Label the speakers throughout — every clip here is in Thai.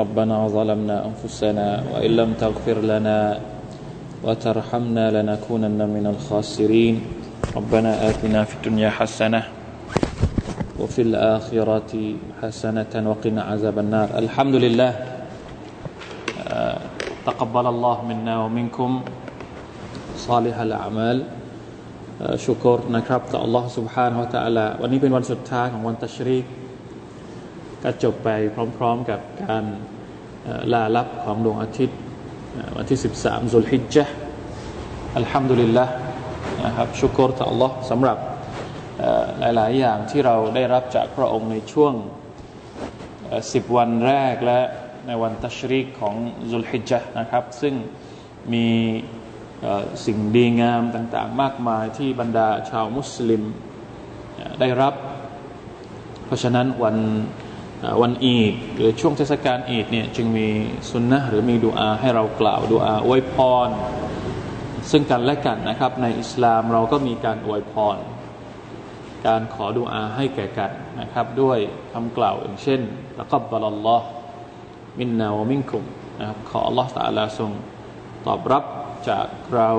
Speaker 1: ربنا ظلمنا أنفسنا وإن لم تغفر لنا وترحمنا لنكونن من الخاسرين ربنا آتنا في الدنيا حسنة وفي الآخرة حسنة وقنا عذاب النار الحمد لله تقبل الله منا ومنكم صالح الأعمال ชุกรนะครับต่อ Allah سبحانه และ تعالى วันนี้เป็นวันสุดท้ายของวันตัชรีก ก็จบไปพร้อมๆกับการลาลับของดวงอาทิตย์ วันที่ 13ซุลฮิจจ์อัลฮัมดุลิลละนะครับชุกรต่อ Allah สำหรับหลาย ๆ อย่างที่เราได้รับจากพระองค์ในช่วง 10 วันแรกและในวันตัชรีกของซุลฮิจจ์นะครับ ซึ่งมีสิ่งดีงามต่าง ๆ มากมายที่บรรดาชาวมุสลิมได้รับ เพราะฉะนั้นวัน วันอีดหรือช่วงเทศกาลอีดเนี่ยจึงมีสุนนะหรือมีดูอาให้เรากล่าวดูอาอวยพร ซึ่งกันและกันนะครับ ในอิสลามเราก็มีการอวยพร การขอดูอาให้แก่กันนะครับ ด้วยคำกล่าวอย่างเช่นละกับบาลลอฮ์มินนาวมินคุมนะครับขอ Allah ตาลาทรงตอบรับจากเรา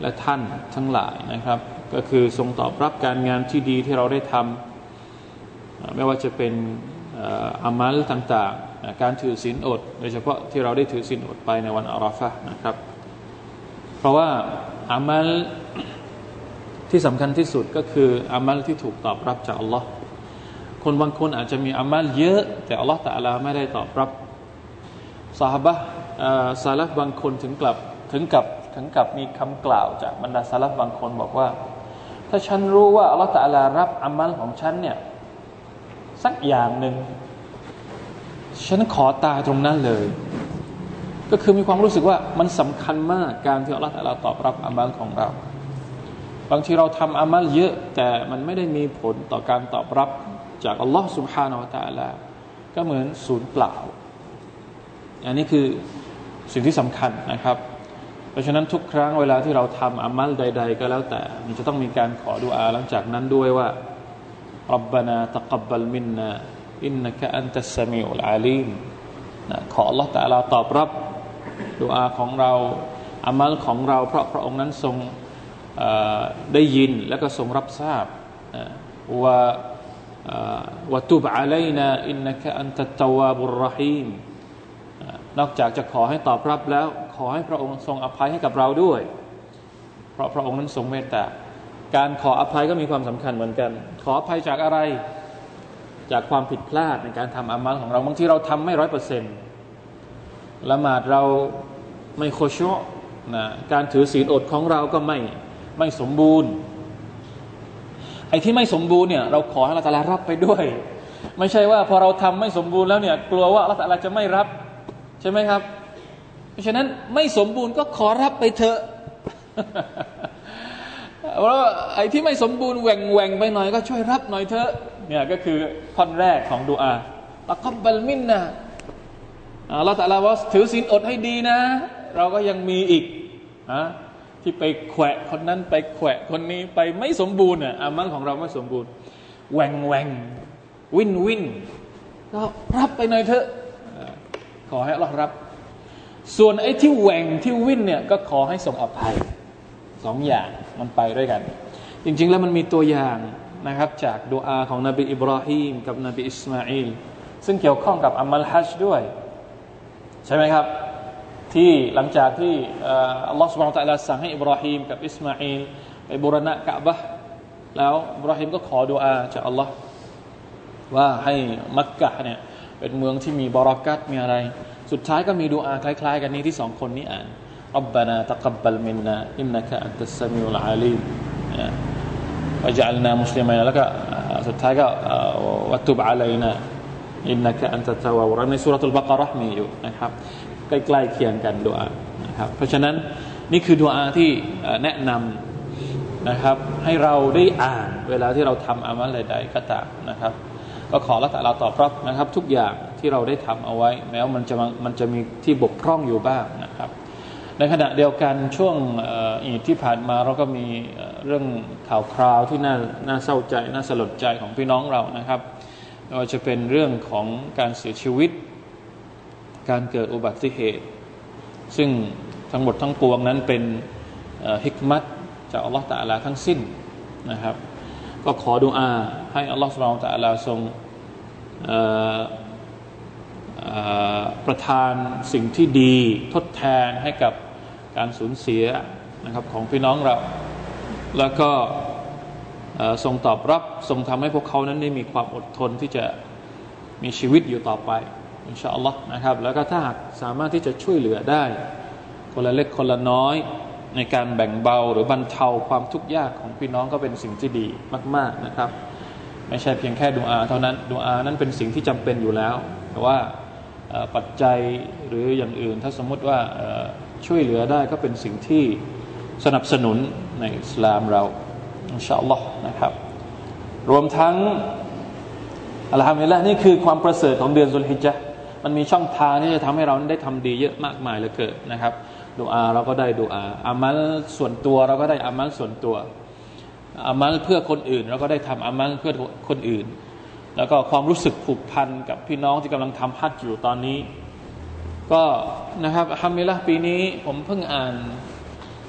Speaker 1: และท่านทั้งหลายนะครับ ก็คือทรงตอบรับการงานที่ดีที่เราได้ทำไม่ว่าจะเป็น อามัลต่างๆการถือศีลอด โดยเฉพาะที่เราได้ถือศีลอดไปในวันอาราฟะนะครับ เพราะว่าอามัลที่สำคัญที่สุดก็คืออามัลที่ถูกตอบรับจากอัลลอฮ์คนบางคนอาจจะมีอามัลเยอะ แต่อัลลอฮ์แต่อัลาไม่ได้ตอบรับสาบะซาลฟบางคนถึงกลับถึงกับถึงกับมีคำกล่าวจากบรรดาซาลฟบางคนบอกว่า ถ้าฉันรู้ว่าอัลลอฮ์แต่อัลารับอามัลของฉันเนี่ย สักอย่างหนึ่งฉันขอตายตรงนั้นเลย ก็คือมีความรู้สึกว่ามันสำคัญมากการที่อัลลอฮฺตตอบรับอามัลของเรา บางทีเราทำอามัลเยอะ แต่มันไม่ได้มีผลต่อการตอบรับจากอัลลอฮฺสุบฮานาวะตะลาก็เหมือนศูนย์เปล่า อันนี้คือสิ่งที่สำคัญนะครับ เพราะฉะนั้นทุกครั้งเวลาที่เราทำอามัลใด ๆ ก็แล้วแต่ มันจะต้องมีการขอดุอาหลังจากนั้นด้วยว่า ربنا تقبل منا إنك أنت السميع العليم ขอ Allah แต่เราตอบรับดุอาของเราอามัลของเรา เพราะพระองค์นั้นทรงได้ยินและก็ทรงรับทราบว่าว่าตุบอะลัยนาอินนักอันตัตตวาบุรรหีมนอกจากจะขอให้ตอบรับแล้ว ขอให้พระองค์ทรงอภัยให้กับเราด้วย เพราะพระองค์นั้นทรงเมตตา การขออภัยก็มีความสำคัญเหมือนกัน ขออภัยจากอะไร จากความผิดพลาดในการทำอามัลของเราบางทีเราทำไม่ร้อยเปอร์เซ็นต์ละหมาดเราไม่โคชะนะการถือศีลอดของเราก็ไม่ไม่สมบูรณ์ไอ้ที่ไม่สมบูรณ์เนี่ยเราขอให้ละตาลารับไปด้วย ไม่ใช่ว่าพอเราทำไม่สมบูรณ์แล้วเนี่ย กลัวว่าละตาลาจะไม่รับ ใช่ไหมครับ เพราะฉะนั้นไม่สมบูรณ์ก็ขอรับไปเถอะ เพราะไอ้ที่ไม่สมบูรณ์แหว่งแหว่งไปหน่อยก็ช่วยรับหน่อยเถอะเนี่ยก็คือท่อนแรกของดูอาตะกับบัลมินนะเราแต่ละว่าถือศีลอดให้ดีนะ เราก็ยังมีอีกอะที่ไปแขวะคนนั้นไปแขวะคนนี้ไปไม่สมบูรณ์อะอามัลของเราไม่สมบูรณ์แหว่งแหว่งวินวินก็รับไปหน่อยเถอะขอให้เรารับ ส่วนไอ้ที่แหว่งที่วินเนี่ยก็ขอให้ส่งอภัย สองอย่างมันไปด้วยกัน จริง ๆ แล้วมันมีตัวอย่างนะครับ จากดูอาของนบีอิบราฮิมกับนบีอิสมาอิลซึ่งเกี่ยวข้องกับอามัลฮัจด้วย ใช่ไหมครับ ที่หลังจากที่อัลลอฮฺสุบานตะลาสั่งให้อิบราฮิมกับอิสมาอิลไปบูรณะกะบะแล้วอิบราฮิมก็ขอดูอาจากอัลลอฮ์ว่าให้มักกะเนี่ยเป็นเมืองที่มีบารักัตมีอะไร สุดท้ายก็มีดูอาคล้าย ๆ กันนี้ที่สองคนนี้อ่าน ربنا تقبل منا إنك أنت السميع العليم وجعلنا مسلمين لك สุดท้ายก็วัตุบอะลัยนะอินนักอันตะตะวาในสุรทูลบากรห์มีอยู่นะครับใกล้ๆเคียงกันดูอา นะครับเพราะฉะนั้นนี่คือดวอาที่แนะนำนะครับให้เราได้อ่านเวลาที่เราทำอามัลใดๆก็ตามนะครับก็ขอละแต่เราตอบรับนะครับ ทุกอย่างที่เราได้ทำเอาไว้ แม้ว่ามันจะมันจะมีที่บกพร่องอยู่บ้างนะครับ ในขณะเดียวกันช่วงอีที่ผ่านมาเราก็มีเรื่องข่าวคราวที่น่าน่าเศร้าใจ น่าสลดใจของพี่น้องเรานะครับไม่ว่าจะเป็นเรื่องของการเสียชีวิต การเกิดอุบัติเหตุ ซึ่งทั้งหมดทั้งปวงนั้นเป็นฮิกมัตจากอัลลอฮฺตะลาทั้งสิ้นนะครับ ก็ขอดุอาให้อัลลอฮฺสุบานตะลาทรงประทานสิ่งที่ดีทดแทนให้กับ การสูญเสียนะครับของพี่น้องเรา แล้วก็ทรงตอบรับทรงทำให้พวกเขานั้นได้มีความอดทนที่จะมีชีวิตอยู่ต่อไปอินชาอัลลอฮ์นะครับ แล้วก็ถ้าหากสามารถที่จะช่วยเหลือได้ คนละเล็กคนละน้อยในการแบ่งเบาหรือบรรเทาความทุกข์ยากของพี่น้องก็เป็นสิ่งที่ดีมาก ๆนะครับ ไม่ใช่เพียงแค่ดูอาเท่านั้นดูอานั้นเป็นสิ่งที่จำเป็นอยู่แล้ว แต่ว่าปัจจัยหรืออย่างอื่น ถ้าสมมติว่า ช่วยเหลือได้ก็เป็นสิ่งที่สนับสนุนในอิสลามเราอินชาอัลลอฮ์นะครับ รวมทั้งอัลฮัมดุลิลละนี่คือความประเสริฐของเดือนสุลฮิจญะมันมีช่องทางที่จะทำให้เราได้ทำดีเยอะมากมายเหลือเกินนะครับดูอาเราก็ได้ดูอาอามัลส่วนตัวเราก็ได้อามัลส่วนตัวอามัลเพื่อคนอื่น เราก็ได้ทำอามัลเพื่อคนอื่น แล้วก็ความรู้สึกผูกพันกับพี่น้องที่กำลังทำฮัจอยู่ตอนนี้ ก็นะครับ الحمد لله ปีนี้ผมเพิ่งอ่าน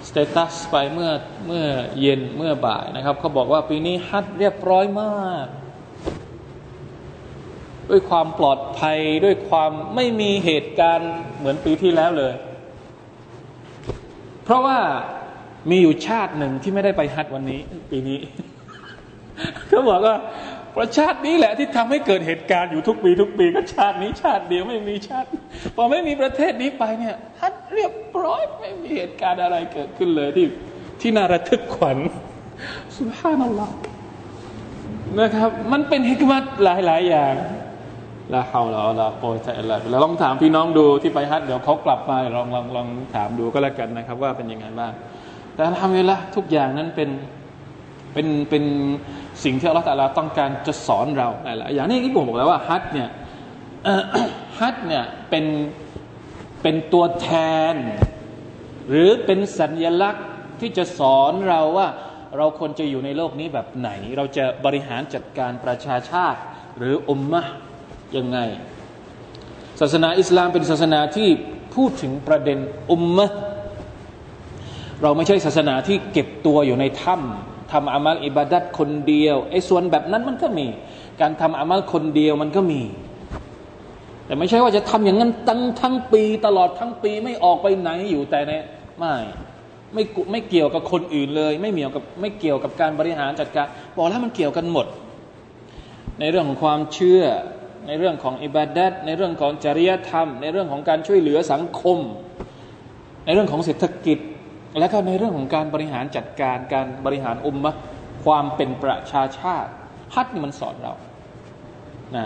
Speaker 1: status ไปเมื่อเมื่อเย็นเมื่อบ่ายนะครับเขาบอกว่าปีนี้ฮัจเรียบร้อยมาก ด้วยความปลอดภัยด้วยความไม่มีเหตุการณ์เหมือนปีที่แล้วเลย เพราะว่ามีอยู่ชาติหนึ่งที่ไม่ได้ไปฮัดวันนี้ ปีนี้เขาบอกว่า ประชาตินี้แหละที่ทำให้เกิดเหตุการณ์อยู่ทุกปีทุกปีก็ชาตินี้ชาติเดียวไม่มีชาติ พอไม่มีประเทศนี้ไปเนี่ยฮัดเรียบร้อยไม่มีเหตุการณ์อะไรเกิดขึ้นเลยที่ที่น่าระทึกขวัญสุภาพนัลลอฮนะครับ มันเป็นฮิกมัตหลาย ๆ อย่างละเฮาละละโอยใจละแล้วลองถามพี่น้องดูที่ไปฮัทเดี๋ยวเขากลับมาลองลองลองถามดูก็แล้วกันนะครับ ว่าเป็นยังไงบ้าง แต่ทำเวลาทุกอย่างนั้นเป็นเป็นเป็น สิ่งที่อัลลอฮฺตาลาต้องการจะสอนเราหลายอย่างนี้ที่ผมบอกแล้วว่าฮัทเนี่ยฮัทเนี่ยเป็นเป็นตัวแทน หรือเป็นสัญลักษณ์ที่จะสอนเราว่าเราควรจะอยู่ในโลกนี้แบบไหน เราจะบริหารจัดการประชาชาติ หรืออุมมะยังไง ศาสนาอิสลามเป็นศาสนาที่พูดถึงประเด็นอุมมะเราไม่ใช่ศาสนาที่เก็บตัวอยู่ในถ้ำ ทำอามัลอิบาดัตคนเดียวไอ้ส่วนแบบนั้นมันก็มี การทำอามัลคนเดียวมันก็มี แต่ไม่ใช่ว่าจะทำอย่างนั้นตั้งทั้งปี ตลอดทั้งปีไม่ออกไปไหนอยู่แต่ในไม่ไม่ไม่เกี่ยวกับคนอื่นเลย ไม่เกี่ยวกับไม่เกี่ยวกับการบริหารจัดการบอกแล้วมันเกี่ยวกันหมด ในเรื่องของความเชื่อ ในเรื่องของอิบาดัตในเรื่องของจริยธรรม ในเรื่องของการช่วยเหลือสังคม ในเรื่องของเศรษฐกิจ และก็ในเรื่องของการบริหารจัดการการบริหารอุมมะความเป็นประชาชาติฮัดนี่มันสอนเรานะ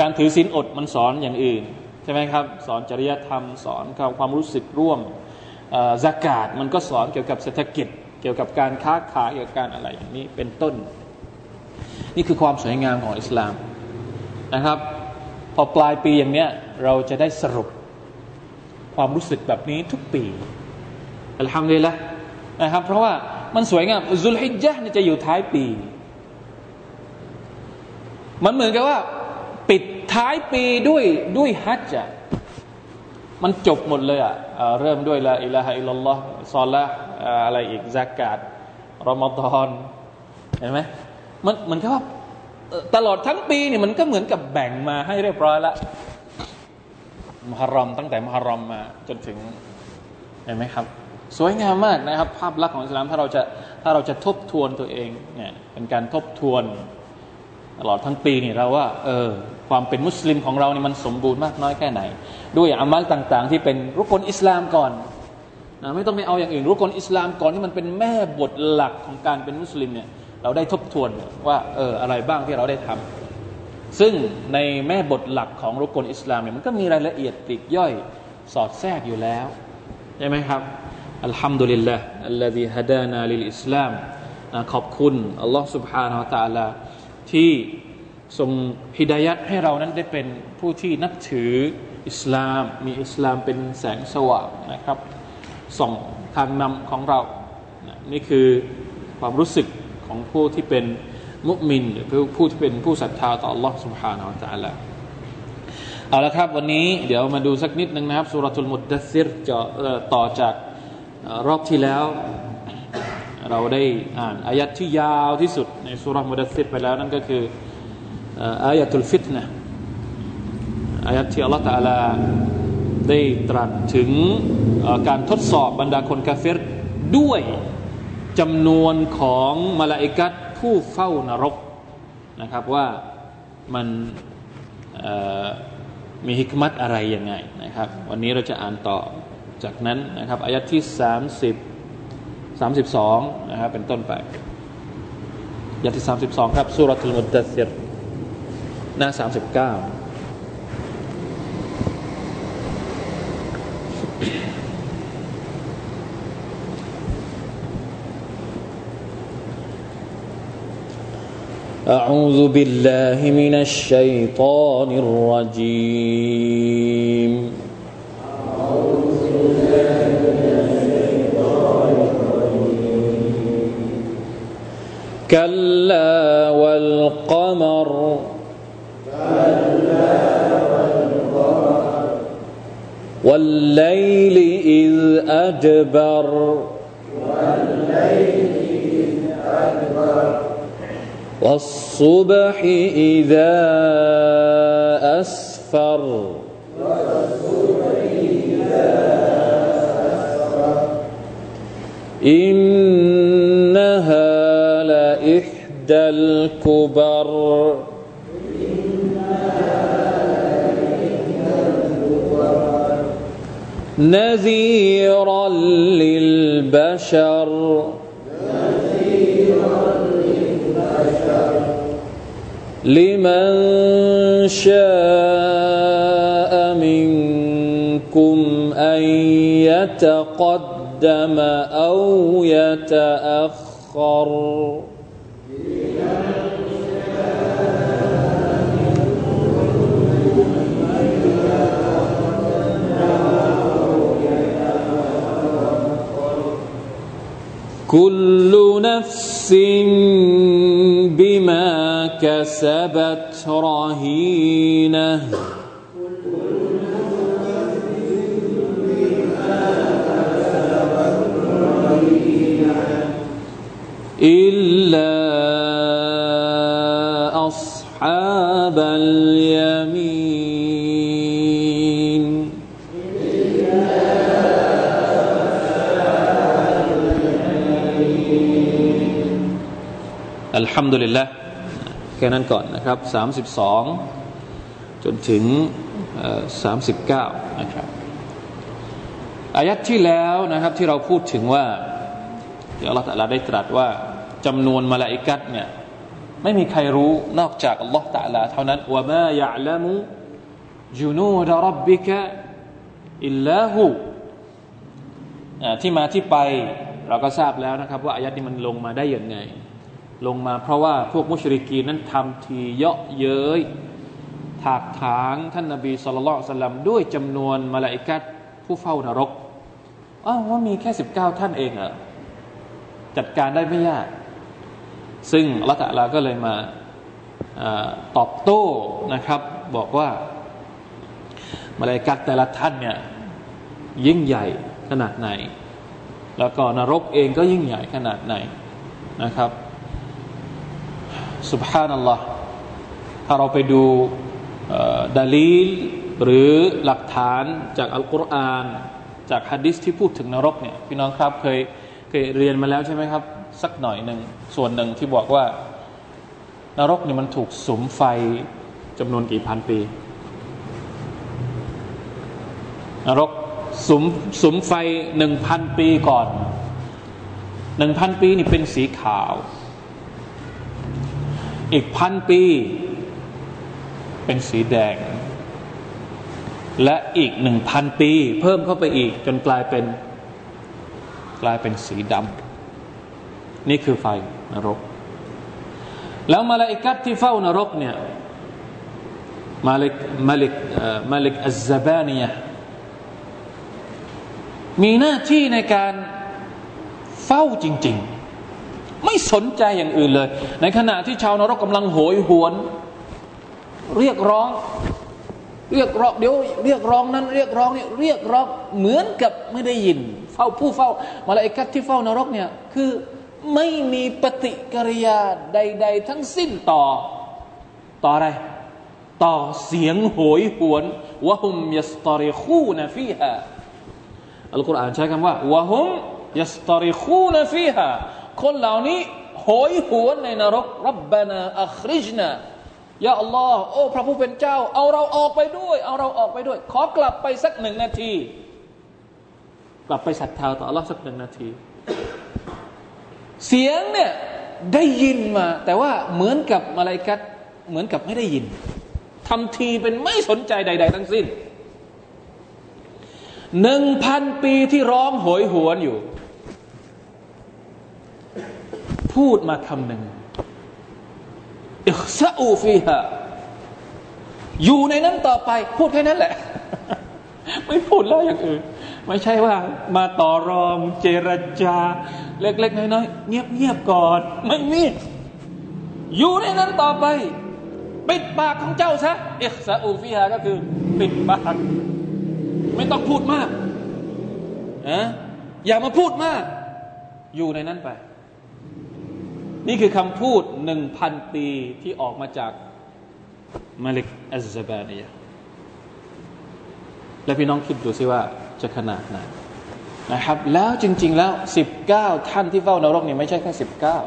Speaker 1: การถือศีลอดมันสอนอย่างอื่นใช่ไหมครับ สอนจริยธรรม สอนความรู้สึกร่วมสากาศมันก็สอนเกี่ยวกับเศรษฐกิจ เกี่ยวกับการค้าขายเกี่ยวกับการอะไรอย่างนี้เป็นต้น นี่คือความสวยงามของอิสลามนะครับ พอปลายปีอย่างเนี้ยเราจะได้สรุปความรู้สึกแบบนี้ทุกปี อัลฮัมดุลิลละนะครับ เพราะว่ามันสวยงามซุลฮิจญะจะอยู่ท้ายปี มันเหมือนกับว่า ปิดท้ายปีด้วยด้วยฮัจจ์มันจบหมดเลยอะเริ่มด้วยละอิลาฮะอิลลอฮ์ซอลละอะไรอีกซักกาดรอมฎอนเห็นไหมมันเหมือนกับว่าตลอดทั้งปีเนี่ยมันก็เหมือนกับแบ่งมาให้เรียบร้อยล้วมหรอมตั้งแต่มหรอมมาจนถึงเห็นไหมครับ สวยงามมากนะครับ ภาพลักษณ์ของอิสลามถ้าเราจะถ้าเราจะทบทวนตัวเองเนี่ยเป็นการทบทวนตลอดทั้งปีนี่เราว่าเออความเป็นมุสลิมของเรานี่มันสมบูรณ์มากน้อยแค่ไหน ด้วยعمل ต่างๆ ที่เป็นركن الإسلام ก่อนนะไม่ต้องไปเอาอย่างอื่นركن الإسلام ก่อนที่มันเป็นแม่บทหลักของการเป็นมุสลิมเนี่ยเราได้ทบทวนว่าเอออะไรบ้างที่เราได้ทำซึ่งในแม่บทหลักของركن الإسلام เนี่ยมันก็มีรายละเอียดปลีกย่อยสอดแทรกอยู่แล้วใช่ไหมครับ อัลฮัมดุลิลละอัลลอฮีฮะดานาลิลอิสลามขอบคุณอัลลอฮ์ سبحانه และ تعالى ที่ทรงฮิดายัดให้เรานั้นได้เป็นผู้ที่นับถืออิสลาม มีอิสลามเป็นแสงสว่างนะครับส่องทางนำของเรา นี่คือความรู้สึกของผู้ที่เป็นมุมินหรือผู้ที่เป็นผู้ศรัทธาต่อ Allah سبحانه และ تعالى เอาละครับวันนี้เดี๋ยวมาดูสักนิดหนึ่งนะครับสุรทูลมุดดัซิรจะต่อจาก รอบที่แล้ว เราได้อ่านอายัดที่ยาวที่สุดในสุรมุดดัซิรไปแล้วนั่นก็คืออายะตุลฟิตนะอายัดที่อัลลอฮฺตาลาได้ตรัสถึงการทดสอบบรรดาคนกาเฟรด้วยจำนวนของมาลาอิกัดผู้เฝ้านรกนะครับว่ามันมีฮิกมัตอะไรยังไงนะครับ วันนี้เราจะอ่านต่อ จากนั้นนะครับอายัดที่30 32นะครับเป็นต้นไปอายัดที่ 32 ครับสุรทูลมุดดัสซิรหน้า39 أعوذ بالله من الشيطان الرجيم كلا والقمر. كلا والقمر والليل إذ أدبر. والليل إذ أدبر والصبح إذا أسفر. لإحدى الكبر. نذيرا للبشر. لمن شاء منكم أن يتقدم أو يتأخر. كل نفس بما كسبت رهينة. إلا อัลฮัมดุลิลละแค่นั้นก่อนนะครับ 32 จนถึง 39 นะครับอายัดที่แล้วนะครับที่เราพูดถึงว่าที่อัลลอฮฺตะลาได้ตรัสว่าจำนวนมาลาอิกัดเนี่ยไม่มีใครรู้นอกจากอัลลอฮฺตะลาเท่านั้นว่ามายะลามุจุนูดรับบิกะอิลลาหูที่มาที่ไปเราก็ทราบแล้วนะครับ ว่าอายัดนี้มันลงมาได้ยังไง ลงมาเพราะว่าพวกมุชริกีนั้นทำทีเยาะเย้ยถากถางท่านนาบีสุลต่านลลัมด้วยจำนวนมาลาอิกัดผู้เฝ้านรกอ้าวว่ามีแค่สิบเก้าท่านเองเหรอจัดการได้ไม่ยาก ซึ่งละตะลาก็เลยมาอตอบโต้นะครับ บอกว่ามาลาอิกัดแต่ละท่านเนี่ยยิ่งใหญ่ขนาดไหน แล้วก็นรกเองก็ยิ่งใหญ่ขนาดไหนนะครับ สุบฮานัลลอฮ์ถ้าเราไปดูดาลีลหรือหลักฐานจากอัลกุรอานจากฮะดิษที่พูดถึงนรกเนี่ยพี่น้องครับเคยเคยเรียนมาแล้วใช่ไหมครับ สักหน่อยหนึ่งส่วนหนึ่งที่บอกว่า นรกเนี่ยมันถูกสมไฟจำนวนกี่พันปี นรกสมสมไฟหนึ่งพันปีก่อนหนึ่งพันปีนี่เป็นสีขาว อีกพันปี เป็นสีแดง และอีกหนึ่งพันปี เพิ่มเข้าไปอีก จนกลายเป็น กลายเป็นสีดำนี่คือไฟนรก แล้วมาลาอิกัดที่เฝ้านรกเนี่ยมาลิกมาลิกมาลิกอัลซาบานียมีหน้าที่ในการเฝ้าจริง ๆ ไม่สนใจอย่างอื่นเลย ในขณะที่ชาวนรกกำลังโหยหวน เรียกร้อง เรียกร้องเดี๋ยวเรียกร้องนั้น เรียกร้องนี่เรียกร้องเหมือนกับไม่ได้ยิน เฝ้าผู้เฝ้ามาลาอิกัดที่เฝ้านรกเนี่ยคือไม่มีปฏิกิริยาใด ๆ ทั้งสิ้นต่อ ต่ออะไร ต่อเสียงโหยหวนวะฮุมยัสตอริคูนฟีฮาอัลกุรอานใช้คำว่าวะฮุมยัสตอริคูนฟีฮา คนเหล่านี้โหยหวนในนรกรับบานาอัคริจนายาอัลลอฮ์โอ้ พระผู้เป็นเจ้า เอาเราออกไปด้วย เอาเราออกไปด้วย ขอกลับไปสักหนึ่งนาที กลับไปศรัทธาต่ออัลลอฮ์สักหนึ่งนาที เสียงเนี่ยได้ยินมา แต่ว่าเหมือนกับมาลายกัดเหมือนกับไม่ได้ยินทำทีเป็นไม่สนใจใด ๆ ทั้งสิ้นหนึ่งพันปีที่ร้องโหยหวนอยู่ พูดมาคำหนึ่งอิขซาอูฟีฮะอยู่ในนั้นต่อไป พูดแค่นั้นแหละ ไม่พูดแล้วอย่างอื่น ไม่ใช่ว่า มาต่อรองเจรจา เล็กๆน้อยๆเงียบๆก่อน ไม่มีอยู่ในนั้นต่อไป ปิดปากของเจ้าซะอิขซาอูฟีฮะก็คือ ปิดปาก ไม่ต้องพูดมากนะอย่ามาพูดมาก อยู่ในนั้นไป นี่คือคำพูดหนึ่งพันปีที่ออกมาจากมาลิกอัลซาบานียและพี่น้องคิดดูสิว่าจะขนาดไหนนะครับ แล้วจริง ๆ แล้วสิบเก้าท่านที่เฝ้านรกเนี่ยไม่ใช่แค่สิบเก้า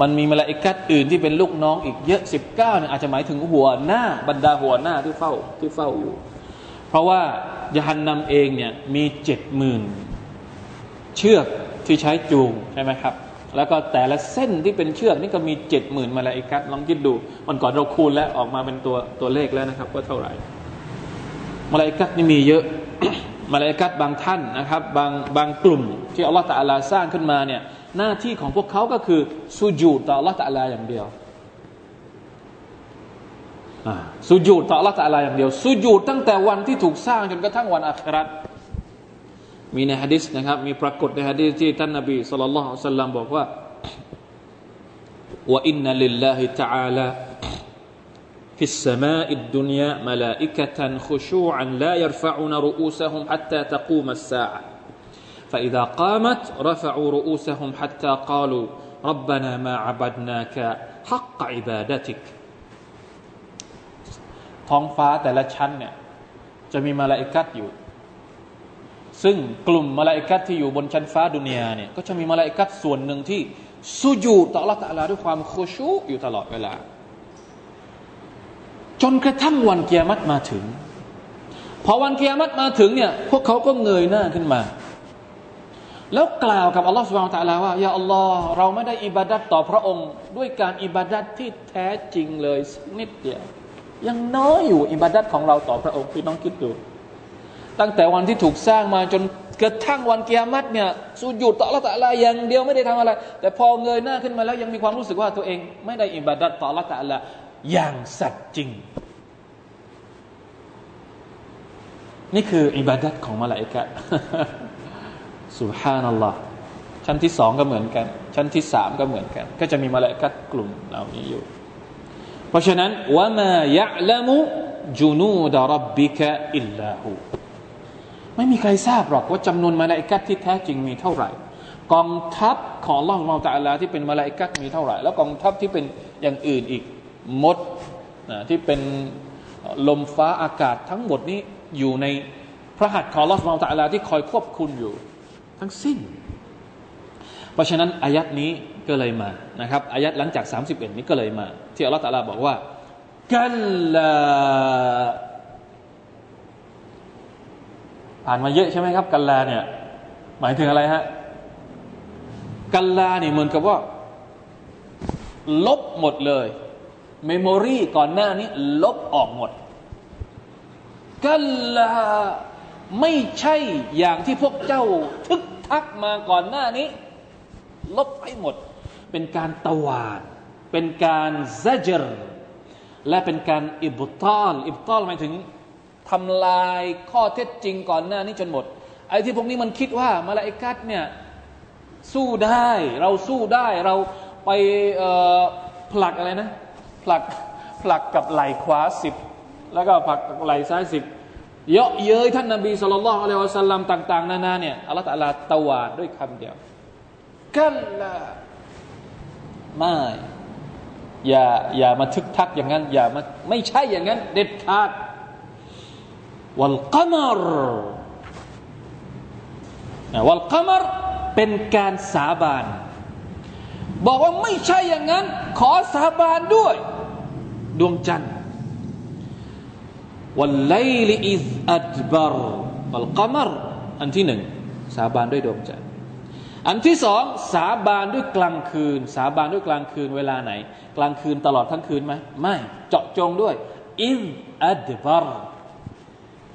Speaker 1: มันมีมาลาอิกัดอื่นที่เป็นลูกน้องอีกเยอะสิบเก้าเนี่ยอาจจะหมายถึงหัวหน้าบรรดาหัวหน้าที่เฝ้าที่เฝ้าอยู่ เพราะว่ายฮันนำเองเนี่ยมีเจ็ดหมื่นเชือกที่ใช้จูงใช่ไหมครับ แล้วก็แต่ละเส้นที่เป็นเชือกนี่ก็มีเจ็ดหมื่นมาลาอิกัดลองคิดดูมันก่อนเราคูณแล้วออกมาเป็นตัวตัวเลขแล้วนะครับว่าเท่าไหร่มาลาอิกัดนี่มีเยอะมาลาอิกัดบางท่านนะครับบางบางกลุ่มที่อัลลอฮฺตะอาลาสร้างขึ้นมาเนี่ยหน้าที่ของพวกเขาก็คือสุญูดต่ออัลลอฮฺตะอาลาอย่างเดียวสุญูดต่ออัลลอฮฺตะอาลาอย่างเดียวสุญูดตั้งแต่วันที่ถูกสร้างจนกระทั่งวันอาครา มีในฮะดิษนะครับ มีปรากฏในฮะดิษที่ท่านนบีสุลต่านละฮ์สัลลัมบอกว่าว่าอินนัลิลลาฮิตะอาลา في السماء الدنيا ملائكة خشوعا لا يرفعون رؤوسهم حتى تقوم الساعة فإذا قامت رفعوا رؤوسهم حتى قالوا ربنا ما عبدناك حق عبادتك ท้องฟ้าแต่ละชั้นเนี่ยจะมีมาลาอิกัดอยู่ ซึ่งกลุ่มมาลาอิกัดที่อยู่บนชั้นฟ้าดุนยาเนี่ยก็จะมีมาลาอิกัดส่วนหนึ่งที่สุญูต่อละตะลาด้วยความโคชูอยู่ตลอดเวลา จนกระทั่งวันเกียรติมาถึง พอวันเกียรติมาถึงเนี่ยพวกเขาก็เงยหน้าขึ้นมา แล้วกล่าวกับอัลลอฮฺสุบานตะลาว่ายาอัลลอฮ์เราไม่ได้อิบาดัตต่อพระองค์ ด้วยการอิบาดัตที่แท้จริงเลยนิดเดียวยังน้อยอยู่อิบาดัตของเราต่อพระองค์พี่น้องคิดดู ตั้งแต่วันที่ถูกสร้างมาจนกระทั่งวันกิยามัตเนี่ยสุญูดต่อละตะลาอย่างเดียวไม่ได้ทำอะไร แต่พอเงยหน้าขึ้นมาแล้วยังมีความรู้สึกว่าตัวเองไม่ได้อิบาดัตต่อละตะลาอย่างสัตย์จริง นี่คืออิบาดัตของมาลาอิกะสุบฮานัลลอฮ์ชั้นที่สองก็เหมือนกัน ชั้นที่สามก็เหมือนกัน ก็จะมีมาลาอิกะกลุ่มเหล่านี้อยู่ เพราะฉะนั้นวะมายะละมุจุนูดรับบิกะอิลลาหู ไม่มีใครทราบหรอกว่าจำนวนมาลาอิกัดที่แท้จริงมีเท่าไหร่ กองทัพของล่องมาตาลาที่เป็นมาลาอิกัดมีเท่าไหร่ แล้วกองทัพที่เป็นอย่างอื่นอีกมดนะที่เป็นลมฟ้าอากาศทั้งหมดนี้อยู่ในพระหัตถ์ของล่องมาตาลาที่คอยควบคุมอยู่ ทั้งสิ้น เพราะฉะนั้นอายัดนี้ก็เลยมานะครับอายัดหลังจาก 31 นี้ก็เลยมา ที่อัลลอฮฺตาลาบอกว่ากัลลา ผ่านมาเยอะใช่ไหมครับ กัลลาเนี่ย หมายถึงอะไรฮะกัลลาเนี่ยเหมือนกับว่า ลบหมดเลยเมมโมรีก่อนหน้านี้ ลบออกหมด
Speaker 2: กัลลาไม่ใช่อย่างที่พวกเจ้าทึกทักมาก่อนหน้านี้ ลบให้หมด เป็นการตวาด เป็นการซะจรและเป็นการอิบตอลอิบตอลหมายถึง ทำลายข้อเท็จจริงก่อนหน้านี้จนหมด ไอ้ที่พวกนี้มันคิดว่ามาลาอิกัดเนี่ยสู้ได้ เราสู้ได้ เราไปผลักอะไรนะ ผลักผลักกับไหล่ขวาสิบแล้วก็ผลักไหล่ซ้ายสิบเยาะเย้ยท่านนบีสุลต่านอะลัยวะสัลลัมต่าง ๆ นานาเนี่ยอัลลอฮฺตะลาตวาดด้วยคำเดียวกันละไม่อย่าอย่ามาทึกทักอย่างนั้น อย่ามาไม่ใช่อย่างนั้น เด็ดขาด วัลกัมรวัลกัมรเป็นการสาบาน บอกว่าไม่ใช่อย่างนั้น ขอสาบานด้วย ดวงจันทร์วันไลลิอิซอัดบารวัลกมรอันที่หนึ่งสาบานด้วยดวงจันทร์อันที่สองสาบานด้วยกลางคืน สาบานด้วยกลางคืนเวลาไหน กลางคืนตลอดทั้งคืนไหมไม่เจาะจงด้วยอิซอัดบาร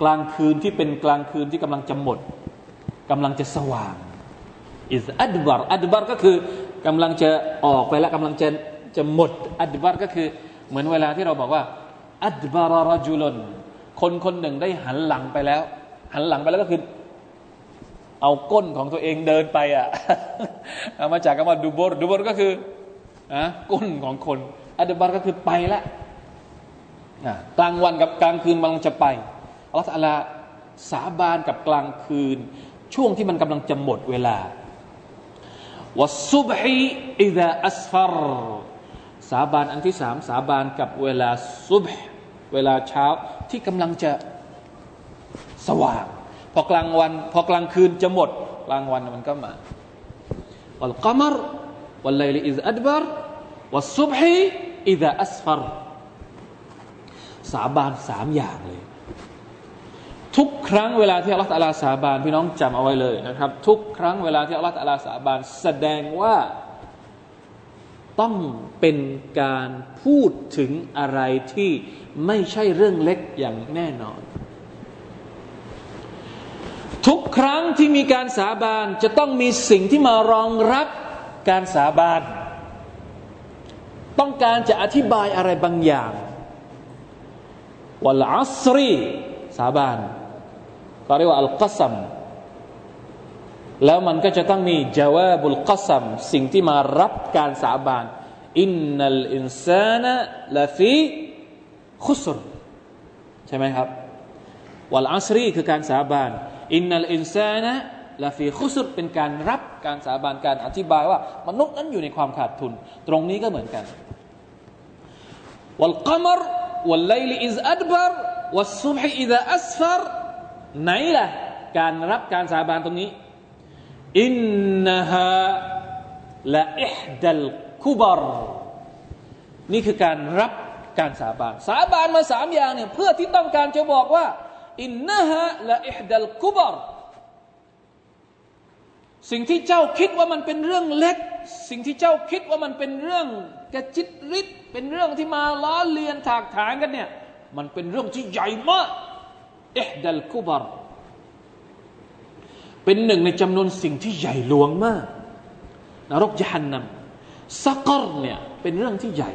Speaker 2: ลางคืนที่เป็นกลางคืนที่กำลังจะหมดกำลังจะสว่างอิซอัดบารอัดบารก็คือกำลังจะออกไปแล้วกำลังจะจะหมดอัดบารก็คือเหมือนเวลาที่เราบอกว่า อัดบารรจุลนคนคนหนึ่งได้หันหลังไปแล้ว หันหลังไปแล้วก็คือ เอาก้นของตัวเองเดินไปอะเอามาจากคำว่าดูบรดูบรก็คืออะก้นของคนอัดบารก็คือไปแล้วกลางวันกับกลางคืนมันจะไป อัลลอฮฺลาสาบานกับกลางคืน ช่วงที่มันกำลังจะหมดเวลาวัสุบฮีอิดะอัสฟรสาบานอันที่สามสาบานกับเวลาซุบเวลาเช้าที่กำลังจะสว่าง พอกลางวัน พอกลางคืนจะหมด กลางวันมันก็มาวัลกมรวัลไลลิอิซอัดบารวัสุบฮีอิดะอัสฟรสาบานสามอย่างเลย ทุกครั้งเวลาที่อัลลอฮฺตาลาสาบานพี่น้องจำเอาไว้เลยนะครับ ทุกครั้งเวลาที่อัลลอฮฺตาลาสาบานแสดงว่าต้องเป็นการพูดถึงอะไรที่ไม่ใช่เรื่องเล็กอย่างแน่นอน ทุกครั้งที่มีการสาบานจะต้องมีสิ่งที่มารองรับการสาบาน ต้องการจะอธิบายอะไรบางอย่างวัลอัสรีสาบาน เขาเรียกว่าอัลกัซัมแล้วมันก็จะต้องมีجواب القسم สิ่งที่มารับการสาบานإن الإنسان لفي خسر ใช่ไหมครับ والعصر คือการสาบาน إن الإنسان لفي خسر เป็นการรับการสาบานการอธิบายว่ามนุษย์นั้นอยู่ในความขาดทุน ตรงนี้ก็เหมือนกันوالقمر والليل إذ أدبر والصبح إذا أسفر ไหนล่ะ การรับการสาบานตรงนี้ อินนะฮะละอิฮดัลคุบรนี่คือการรับการสาบาน สาบานมาสามอย่างเนี่ยเพื่อที่ต้องการจะบอกว่า อินนะฮะละอิฮดัลคุบรสิ่งที่เจ้าคิดว่ามันเป็นเรื่องเล็ก สิ่งที่เจ้าคิดว่ามันเป็นเรื่องกระจิตริดเป็นเรื่องที่มาล้อเลียนถากถางกันเนี่ย มันเป็นเรื่องที่ใหญ่มาก เอ๊ะดัลกุบารเป็นหนึ่งในจำนวนสิ่งที่ใหญ่หลวงมากนรกยันนำสักรเนี่ยเป็นเรื่องที่ใหญ่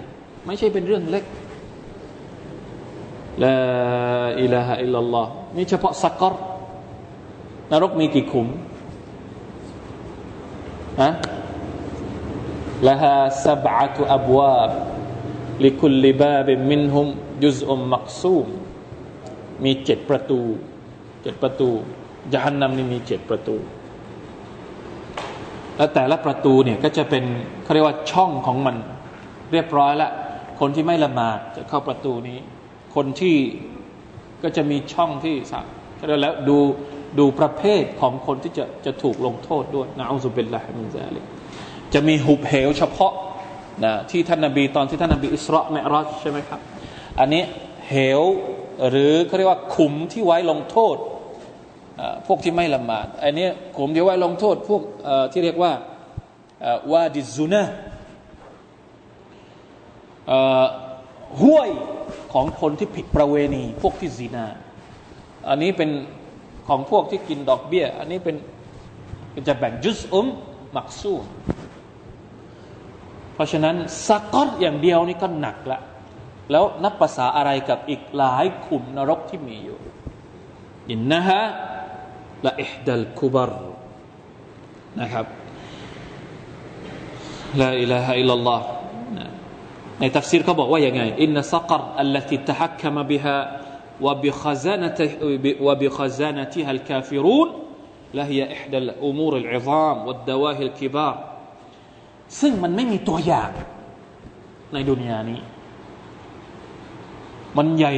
Speaker 2: ไม่ใช่เป็นเรื่องเล็กลาอิลาฮะอิลลัลลอฮ์นี่เฉพาะสักรนรกมีกี่ขุมฮะละฮาสบะตุอับวาบลิคุลลิบาบิมินฮุมจุซอุมมักซูม มีเจ็ดประตูเจ็ดประตูยานนำนี่มีเจ็ดประตู แล้วแต่ละประตูเนี่ยก็จะเป็นเขาเรียกว่าช่องของมัน เรียบร้อยแล้วคนที่ไม่ละหมาดจะเข้าประตูนี้ คนที่ก็จะมีช่องที่สักก็แล้วดูดูประเภทของคนที่จะจะถูกลงโทษด้วยนะอัลลอฮฺเป็นละมินซาลิจะมีหุบเหวเฉพาะนะที่ท่านนาบีตอนที่ท่านนาบีอิสราเมรอชใช่ไหมครับ อันนี้เหว หรือเขาเรียกว่าขุมที่ไว้ลงโทษพวกที่ไม่ละหมาดอันนี้ขุมที่ไว้ลงโทษพวกที่เรียกว่าวาดิซุนะห้วยของคนที่ผิดประเวณี พวกที่ซีนา อันนี้เป็นของพวกที่กินดอกเบี้ย อันนี้เป็นจะแบ่งจุสอุมมักซูมเพราะฉะนั้นสกกอตอย่างเดียวนี่ก็หนักละ แล้วนับภาษาอะไรกับอีกหลายขุมนรกที่มีอยู่ อินนะฮะละอิฮดัลคุบรนะครับลาอิลาฮะอิลลัลลอฮ์ในตัฟซีรเขาบอกว่าอย่างไงอินนัสักรอัลลติตะฮักคมบิฮะ وبخزانته وبخزانتها الكافرون لهي إحدى الأمور العظام والدواهي الكبار ซึ่งมันไม่มีตัวอย่างในดุนยานี้ มันใหญ่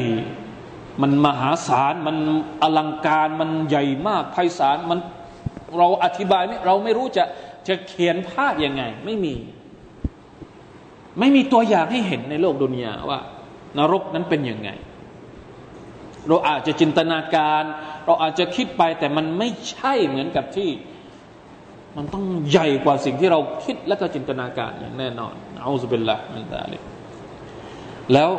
Speaker 2: มันมหาศาลมันอลังการมันใหญ่มากไพศาลมันเราอธิบายไม่เราไม่รู้จะจะเขียนภาพยังไง ไม่มี ไม่มีตัวอย่างให้เห็นในโลกดุนยาว่า นรกนั้นเป็นยังไง เราอาจจะจินตนาการ เราอาจจะคิดไปแต่มันไม่ใช่เหมือนกับที่ มันต้องใหญ่กว่าสิ่งที่เราคิดและก็จินตนาการอย่างแน่นอนเอาสุเบิลละมันตาเลยแล้ว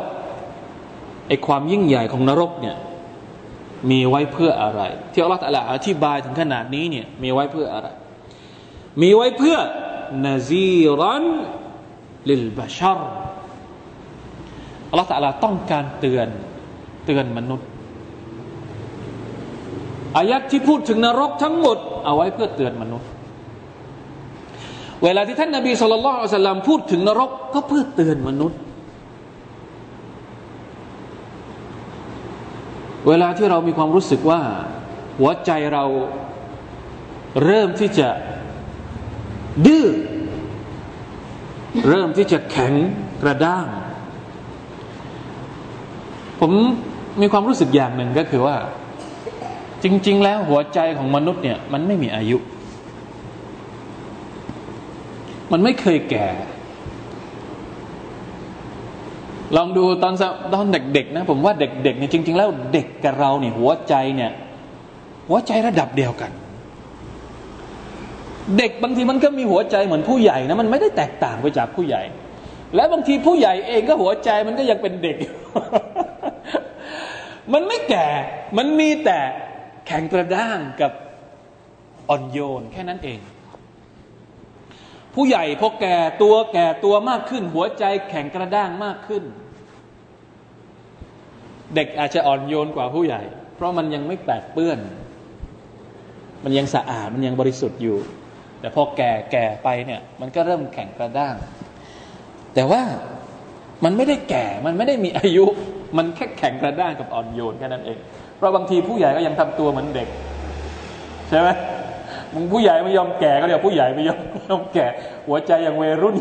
Speaker 2: อความยิ่งใหญ่ของนรกเนี่ยมีไว้เพื่ออะไร ที่อัลลอฮฺตะลาอธิบายถึงขนาดนี้เนี่ยมีไว้เพื่ออะไร มีไว้เพื่อนาซีรันลิลบาชารอัลลอฮฺตะลาต้องการเตือนเตือนมนุษย์อายัดที่พูดถึงนรกทั้งหมด เอาไว้เพื่อเตือนมนุษย์ เวลาที่ท่านนาบีสุลต่านพูดถึงนรกก็เพื่อเตือนมนุษย์ เวลาที่เรามีความรู้สึกว่า หัวใจเราเริ่มที่จะดื้อเริ่มที่จะแข็งกระด้าง ผมมีความรู้สึกอย่างหนึ่งก็คือว่า จริง ๆ แล้วหัวใจของมนุษย์เนี่ย มันไม่มีอายุ มันไม่เคยแก่ ลองดูตอนตอนเด็กๆนะผมว่าเด็กๆเนี่ยจริง ๆ แล้วเด็กกับเราเนี่ยหัวใจเนี่ยหัวใจระดับเดียวกัน เด็กบางทีมันก็มีหัวใจเหมือนผู้ใหญ่นะมันไม่ได้แตกต่างไปจากผู้ใหญ่ และบางทีผู้ใหญ่เองก็หัวใจมันก็ยังเป็นเด็ก มันไม่แก่ มันมีแต่แข็งกระด้างกับอ่อนโยนแค่นั้นเอง ผู้ใหญ่พอแก่ตัวแก่ตัวมากขึ้น หัวใจแข็งกระด้างมากขึ้น เด็กอาจจะอ่อนโยนกว่าผู้ใหญ่ เพราะมันยังไม่แปดเปื้อน มันยังสะอาดมันยังบริสุทธิ์อยู่ แต่พอแก่แก่ไปเนี่ย มันก็เริ่มแข็งกระด้าง แต่ว่ามันไม่ได้แก่มันไม่ได้มีอายุ มันแค่แข็งกระด้างกับอ่อนโยนแค่นั้นเอง เพราะบางทีผู้ใหญ่ก็ยังทำตัวเหมือนเด็ก ใช่ไหมมึงผู้ใหญ่ไม่ยอมแก่ก็เรียกผู้ใหญ่ไม่ยอมยอมแก่ หัวใจยังวัยรุ่น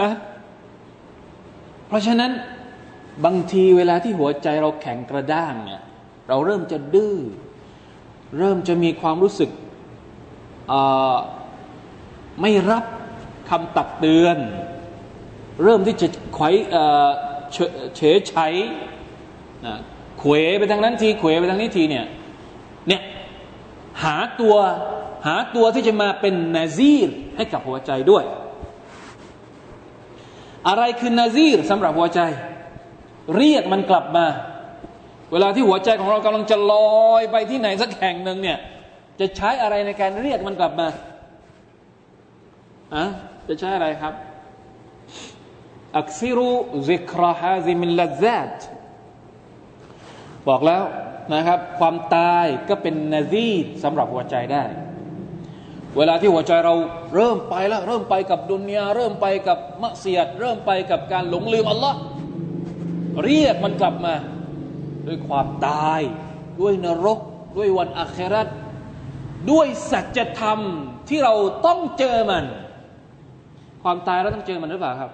Speaker 2: อะเพราะฉะนั้น บางทีเวลาที่หัวใจเราแข็งกระด้างเนี่ยเราเริ่มจะดื้อเริ่มจะมีความรู้สึกไม่รับคำตักเตือน เริ่มที่จะไขว้เฉยใช้เขวไปทางนั้นทีเขวไปทางนี้ทีเนี่ยเนี่ยหาตัวหาตัวที่จะมาเป็นนาซีรให้กับหัวใจด้วย อะไรคือนาซีรสำหรับหัวใจ เรียกมันกลับมา เวลาที่หัวใจของเรากำลังจะลอยไปที่ไหนสักแห่งหนึ่งเนี่ย จะใช้อะไรในการเรียกมันกลับมาอะจะใช้อะไรครับอักซิรุซิคราฮาซิมิลลาซัดบอกแล้วนะครับ ความตายก็เป็นนาซีสำหรับหัวใจได้ เวลาที่หัวใจเราเริ่มไปแล้ว เริ่มไปกับดุนยาเริ่มไปกับมัเสียด เริ่มไปกับการหลงลืมอัลลอฮ์ เรียกมันกลับมา ด้วยความตาย ด้วยนรก ด้วยวันอาคราตด้วยสัจธรรมที่เราต้องเจอมัน ความตายเราต้องเจอมันหรือเปล่าครับ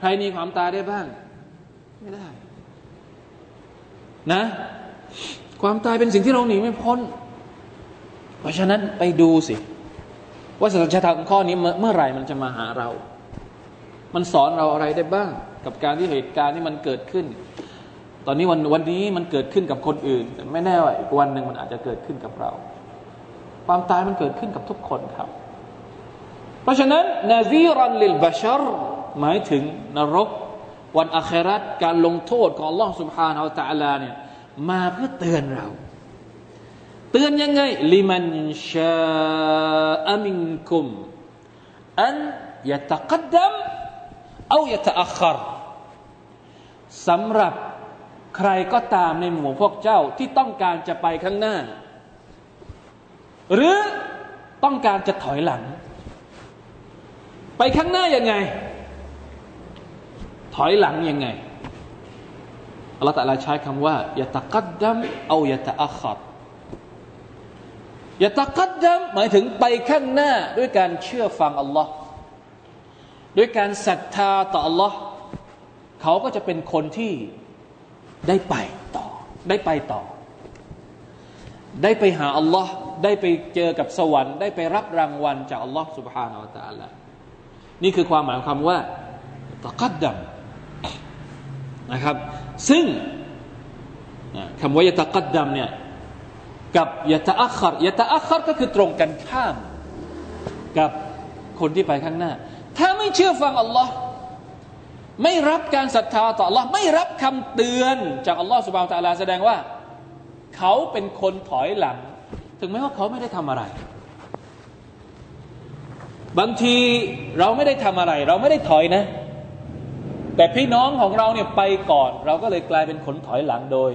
Speaker 2: ใครมีความตายได้บ้าง ไม่ได้ นะ ความตายเป็นสิ่งที่เราหนีไม่พ้น เพราะฉะนั้นไปดูสิ ว่าสัจธรรมข้อนี้เมื่อไหร่มันจะมาหาเรา มันสอนเราอะไรได้บ้าง กับการที่เหตุการณ์ที่มันเกิดขึ้น ตอนนี้วันวันนี้มันเกิดขึ้นกับคนอื่น แต่ไม่แน่ว่าอีกวันหนึ่งมันอาจจะเกิดขึ้นกับเรา ความตายมันเกิดขึ้นกับทุกคนครับ เพราะฉะนั้นนาซีรันลิลบาชรหมายถึงนรก วันอัคราตการลงโทษของ Allah سبحانه และ تعالى เนี่ยมาเพื่อเตือนเรา เตือนยังไงลิมันชาอมินคุมอันยะตะกัดดัม เอายะตะอัครสำหรับใครก็ตามในหมู่พวกเจ้าที่ต้องการจะไปข้างหน้า หรือต้องการจะถอยหลัง ไปข้างหน้ายังไง ถอยหลังยังไงอัลลอฮฺตะลาใช้คำว่ายะตะกัดดัมเอายะตะอัครยะตะกัดดัมหมายถึงไปข้างหน้าด้วยการเชื่อฟังอัลลอฮ์ ด้วยการศรัทธาต่ออัลลอฮ์เขาก็จะเป็นคนที่ได้ไปต่อ ได้ไปต่อ ได้ไปหาอัลลอฮ์ได้ไปเจอกับสวรรค์ ได้ไปรับรางวัลจากอัลลอฮ์ سبحانه และ تعالى นี่คือความหมายของคำว่าตะกัดดัมนะครับ ซึ่งคำว่ายะตะกัดดัมเนี่ยกับยะตะอัครยะตะอัครก็คือตรงกันข้าม กับคนที่ไปข้างหน้า ถ้าไม่เชื่อฟังอัลลอฮ์ไม่รับการศรัทธาต่อ Allah ไม่รับคำเตือนจากอัลลอฮ์สุบานตะลาแสดงว่า เขาเป็นคนถอยหลัง ถึงแม้ว่าเขาไม่ได้ทำอะไร บางทีเราไม่ได้ทำอะไร เราไม่ได้ถอยนะ แต่พี่น้องของเราเนี่ยไปก่อน เราก็เลยกลายเป็นคนถอยหลังโดย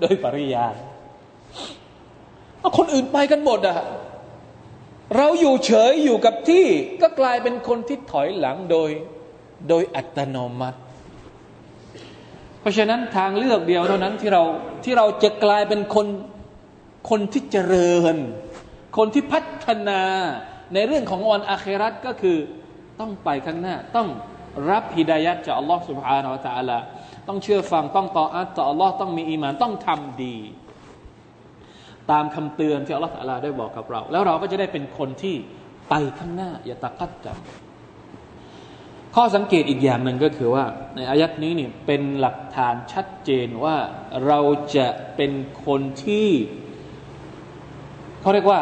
Speaker 2: โดยปริยายคนอื่นไปกันหมดอะ เราอยู่เฉยอยู่กับที่ ก็กลายเป็นคนที่ถอยหลังโดยโดยอัตโนมัติ เพราะฉะนั้นทางเลือกเดียวเท่านั้นที่เราที่เราจะกลายเป็นคนคนที่เจริญ คนที่พัฒนาในเรื่องของวันอาครัตก็คือต้องไปข้างหน้า ต้องรับฮิดายัดจากอัลลอฮ์ سبحانه และ تعالى ต้องเชื่อฟังต้องต่ออัตต่ออัลลอฮ์ต้องมีอีมานต้องทำดี ตามคำเตือนที่อัลลอฮ์ตะลาได้บอกกับเรา แล้วเราก็จะได้เป็นคนที่ไปข้างหน้า อย่าตะกัดจำข้อสังเกตอีกอย่างหนึ่งก็คือว่า ในอายัดนี้เนี่ยเป็นหลักฐานชัดเจนว่าเราจะเป็นคนที่เขาเรียกว่า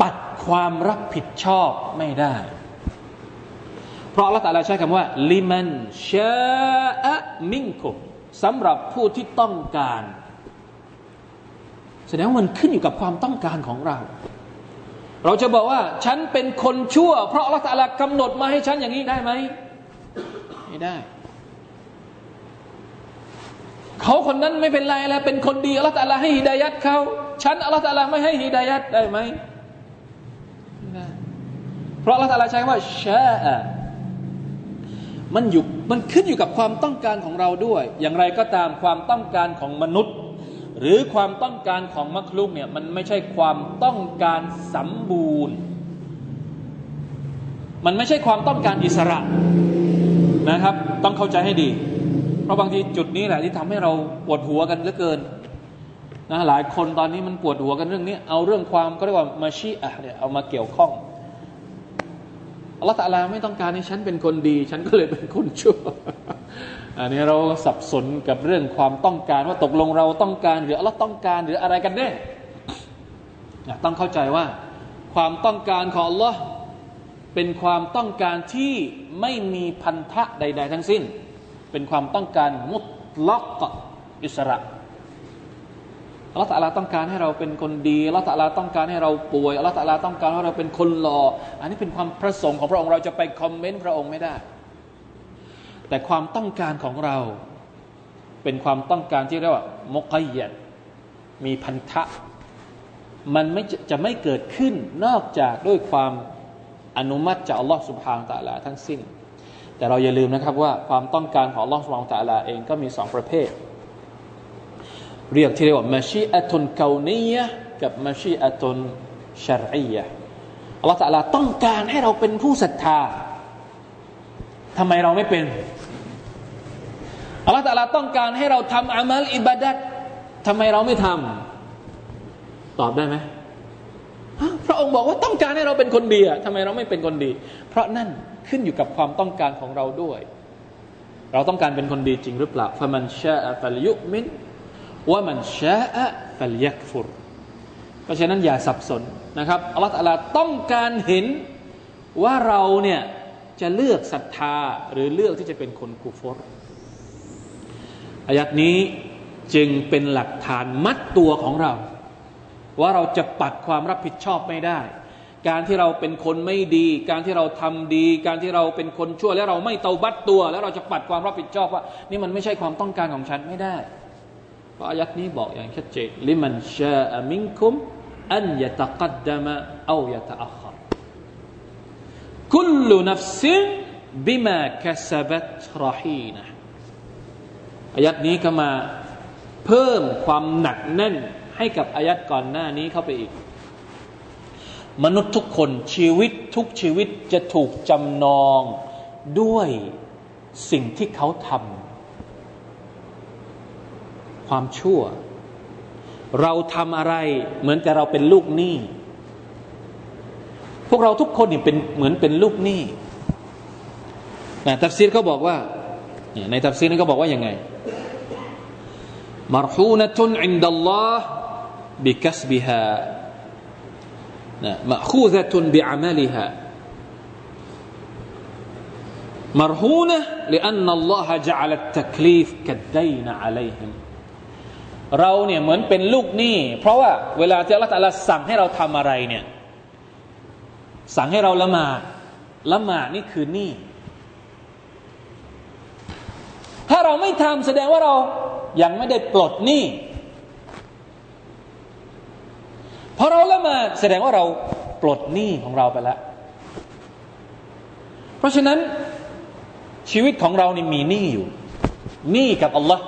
Speaker 2: ปัดความรับผิดชอบไม่ได้ เพราะละต่ละใช้คำว่าลิมันชาอะมิงคุมสำหรับผู้ที่ต้องการ แสดงว่ามันขึ้นอยู่กับความต้องการของเรา เราจะบอกว่าฉันเป็นคนชั่ว เพราะละต่ละกำหนดมาให้ฉันอย่างนี้ได้ไหมไม่ได้ เขาคนนั้นไม่เป็นไรแล้วเป็นคนดีอัลลอฮฺตะลาให้ฮิดายัดเขาฉันอัลลอฮฺตะลาไม่ให้ฮิดายัดได้ไหมไม่ได้เพราะอัลลอฮฺตะลาใช้ว่าชามันอยู่มันขึ้นอยู่กับความต้องการของเราด้วย อย่างไรก็ตามความต้องการของมนุษย์ หรือความต้องการของมักลุกเนี่ยมันไม่ใช่ความต้องการสมบูรณ์ มันไม่ใช่ความต้องการอิสระนะครับ ต้องเข้าใจให้ดี เพราะบางทีจุดนี้แหละที่ทำให้เราปวดหัวกันเหลือเกินนะหลายคนตอนนี้มันปวดหัวกันเรื่องนี้ เอาเรื่องความก็เรียกว่ามาชีอะเนี่ยเอามาเกี่ยวข้องอัลลอฮฺตะลาไม่ต้องการให้ฉันเป็นคนดี ฉันก็เลยเป็นคนชั่ว อันนี้เราสับสนกับเรื่องความต้องการว่าตกลงเราต้องการหรืออัลลอฮ์ต้องการหรืออะไรกันแน่ต้องเข้าใจว่า ความต้องการของอัลลอฮ์เป็นความต้องการที่ไม่มีพันธะใด ๆ ทั้งสิ้น เป็นความต้องการมุตลักอิสระอัลลอฮฺตะลาต้องการให้เราเป็นคนดีอัลลอฮฺตะลาต้องการให้เราป่วยอัลลอฮฺตะลาต้องการให้เราเป็นคนหล่ออันนี้เป็นความประสงค์ของพระองค์เราจะไปคอมเมนต์พระองค์ไม่ได้ แต่ความต้องการของเรา เป็นความต้องการที่เรียกว่ามกยัดมีพันธะ มันไม่จะไม่เกิดขึ้นนอกจากด้วยความอนุมัติจากอัลลอฮ์สุบฮานตะลาทั้งสิ้น แต่เราอย่าลืมนะครับว่าความต้องการของอัลลอฮ์สุบฮานตะลาเองก็มีสองประเภท เรียกที่เรียกว่ามาชีอะตุนเกานียกับมาชีอะตุนชารียะอัลลอฮ์ตะลาต้องการให้เราเป็นผู้ศรัทธา ทำไมเราไม่เป็นอัลลอฮ์ตะลาต้องการให้เราทำอามัลอิบาดัตทำไมเราไม่ทำตอบได้ไหมพระองค์บอกว่าต้องการให้เราเป็นคนดีอะทำไมเราไม่เป็นคนดี เพราะนั่นขึ้นอยู่กับความต้องการของเราด้วย เราต้องการเป็นคนดีจริงหรือเปล่าฟะมันชาอะฟัลยุมินว่ามันชาอะฟัลยักฟุรเพราะฉะนั้นอย่าสับสนนะครับอัลลอฮฺอัลลต้องการเห็นว่าเราเนี่ย จะเลือกศรัทธาหรือเลือกที่จะเป็นคนกุฟรอายัดนี้จึงเป็นหลักฐานมัดตัวของเรา ว่าเราจะปัดความรับผิดชอบไม่ได้ การที่เราเป็นคนไม่ดี การที่เราทำดี การที่เราเป็นคนชั่ว แล้วเราไม่เตาบัดตัว แล้วเราจะปัดความรับผิดชอบว่า นี่มันไม่ใช่ความต้องการของฉันไม่ได้ เพราะอายัดนี้บอกอย่างชัดเจนลิมันชาอมิงคุมอันยะตะกัดดมะเอายะตะอัค คุลนัฟซินบิมาคาสบัตรฮีนะอายัดนี้ก็มาเพิ่มความหนักแน่นให้กับอายัดก่อนหน้านี้เข้าไปอีก มนุษย์ทุกคนชีวิตทุกชีวิตจะถูกจำนองด้วยสิ่งที่เขาทำความชั่ว เราทำอะไรเหมือนกับเราเป็นลูกหนี้ พวกเราทุกคนนี่เป็นเหมือนเป็นลูกหนี้นะตัฟซีรเขาบอกว่าในตัฟซีรนี้เขาบอกว่ายังไง مرحونة عند الله بكسبها مأخوذة بعملها مرهونة لأن الله جعل التكليف كالدين عليهم เราเนี่ยเหมือนเป็นลูกหนี้เพราะว่าเวลาที่อัลลอฮฺสั่งให้เราทำอะไรเนี่ย สั่งให้เราละหมาดละหมาดนี่คือหนี้ถ้าเราไม่ทำแสดงว่าเรายังไม่ได้ปลดหนี้พอเราละหมาดแสดงว่าเราปลดหนี้ของเราไปแล้ว เพราะฉะนั้นชีวิตของเรานี่มีหนี้อยู่หนี้กับอัลลอฮ์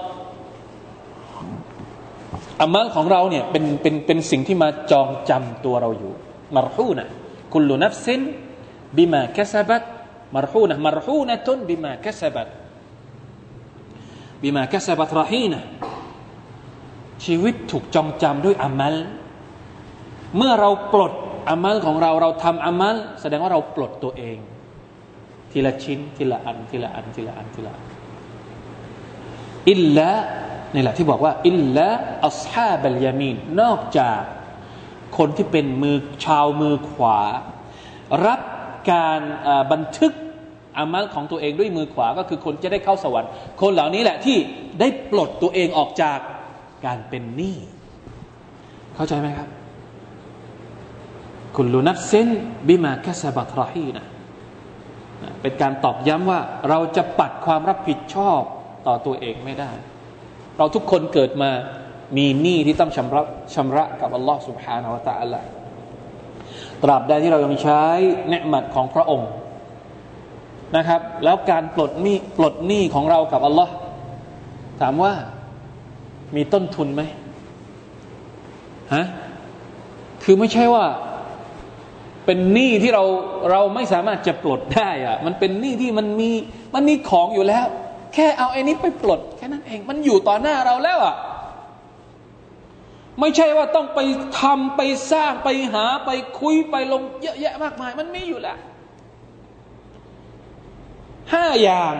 Speaker 2: عمل ของเราเนี่ยเป็นเป็นเป็นสิ่งที่มาจองจำตัวเราอยู่ مرهونة كل نفس بما كسبت مرهونة مرهونة بما كسبت بما كسبت رهينةชีวิตถูกจองจำด้วยอามัล เมื่อเราปลดอามัลของเราเราทำอามัล แสดงว่าเราปลดตัวเอง ทีละชิ้นทีละอันทีละอันทีละอันทีละอันอิลละนี่แหละที่บอกว่าอิลละอัลฮาบัลยามีนนอกจาก คนที่เป็นมือชาวมือขวา รับการบันทึกอามัลของตัวเองด้วยมือขวาก็คือคนจะได้เข้าสวรรค์ คนเหล่านี้แหละที่ได้ปลดตัวเองออกจากการเป็นหนี้เข้าใจไหมครับ คุณลูนับเซนบิมาแคสบัตรฮีนะเป็นการตอกย้ำว่าเราจะปัดความรับผิดชอบต่อตัวเองไม่ได้ เราทุกคนเกิดมา มีหนี้ที่ต้องชำระชำระกับอัลลอฮ์ سبحانه และ تعالى ตราบใดที่เรายังใช้เนืมัดของพระองค์นะครับ แล้วการปลดหนี้ปลดหนี้ของเรากับอัลลอฮ์ถามว่ามีต้นทุนไหมฮะคือไม่ใช่ว่าเป็นหนี้ที่เราเราไม่สามารถจะปลดได้อะมันเป็นหนี้ที่มันมีมันมีของอยู่แล้ว แค่เอาไอ้นี้ไปปลด แค่นั้นเอง มันอยู่ต่อหน้าเราแล้วอะ ไม่ใช่ว่าต้องไปทำไปสร้างไปหาไปคุยไปลงเยอะแยะมากมาย มันมีอยู่แล้วห้าอย่าง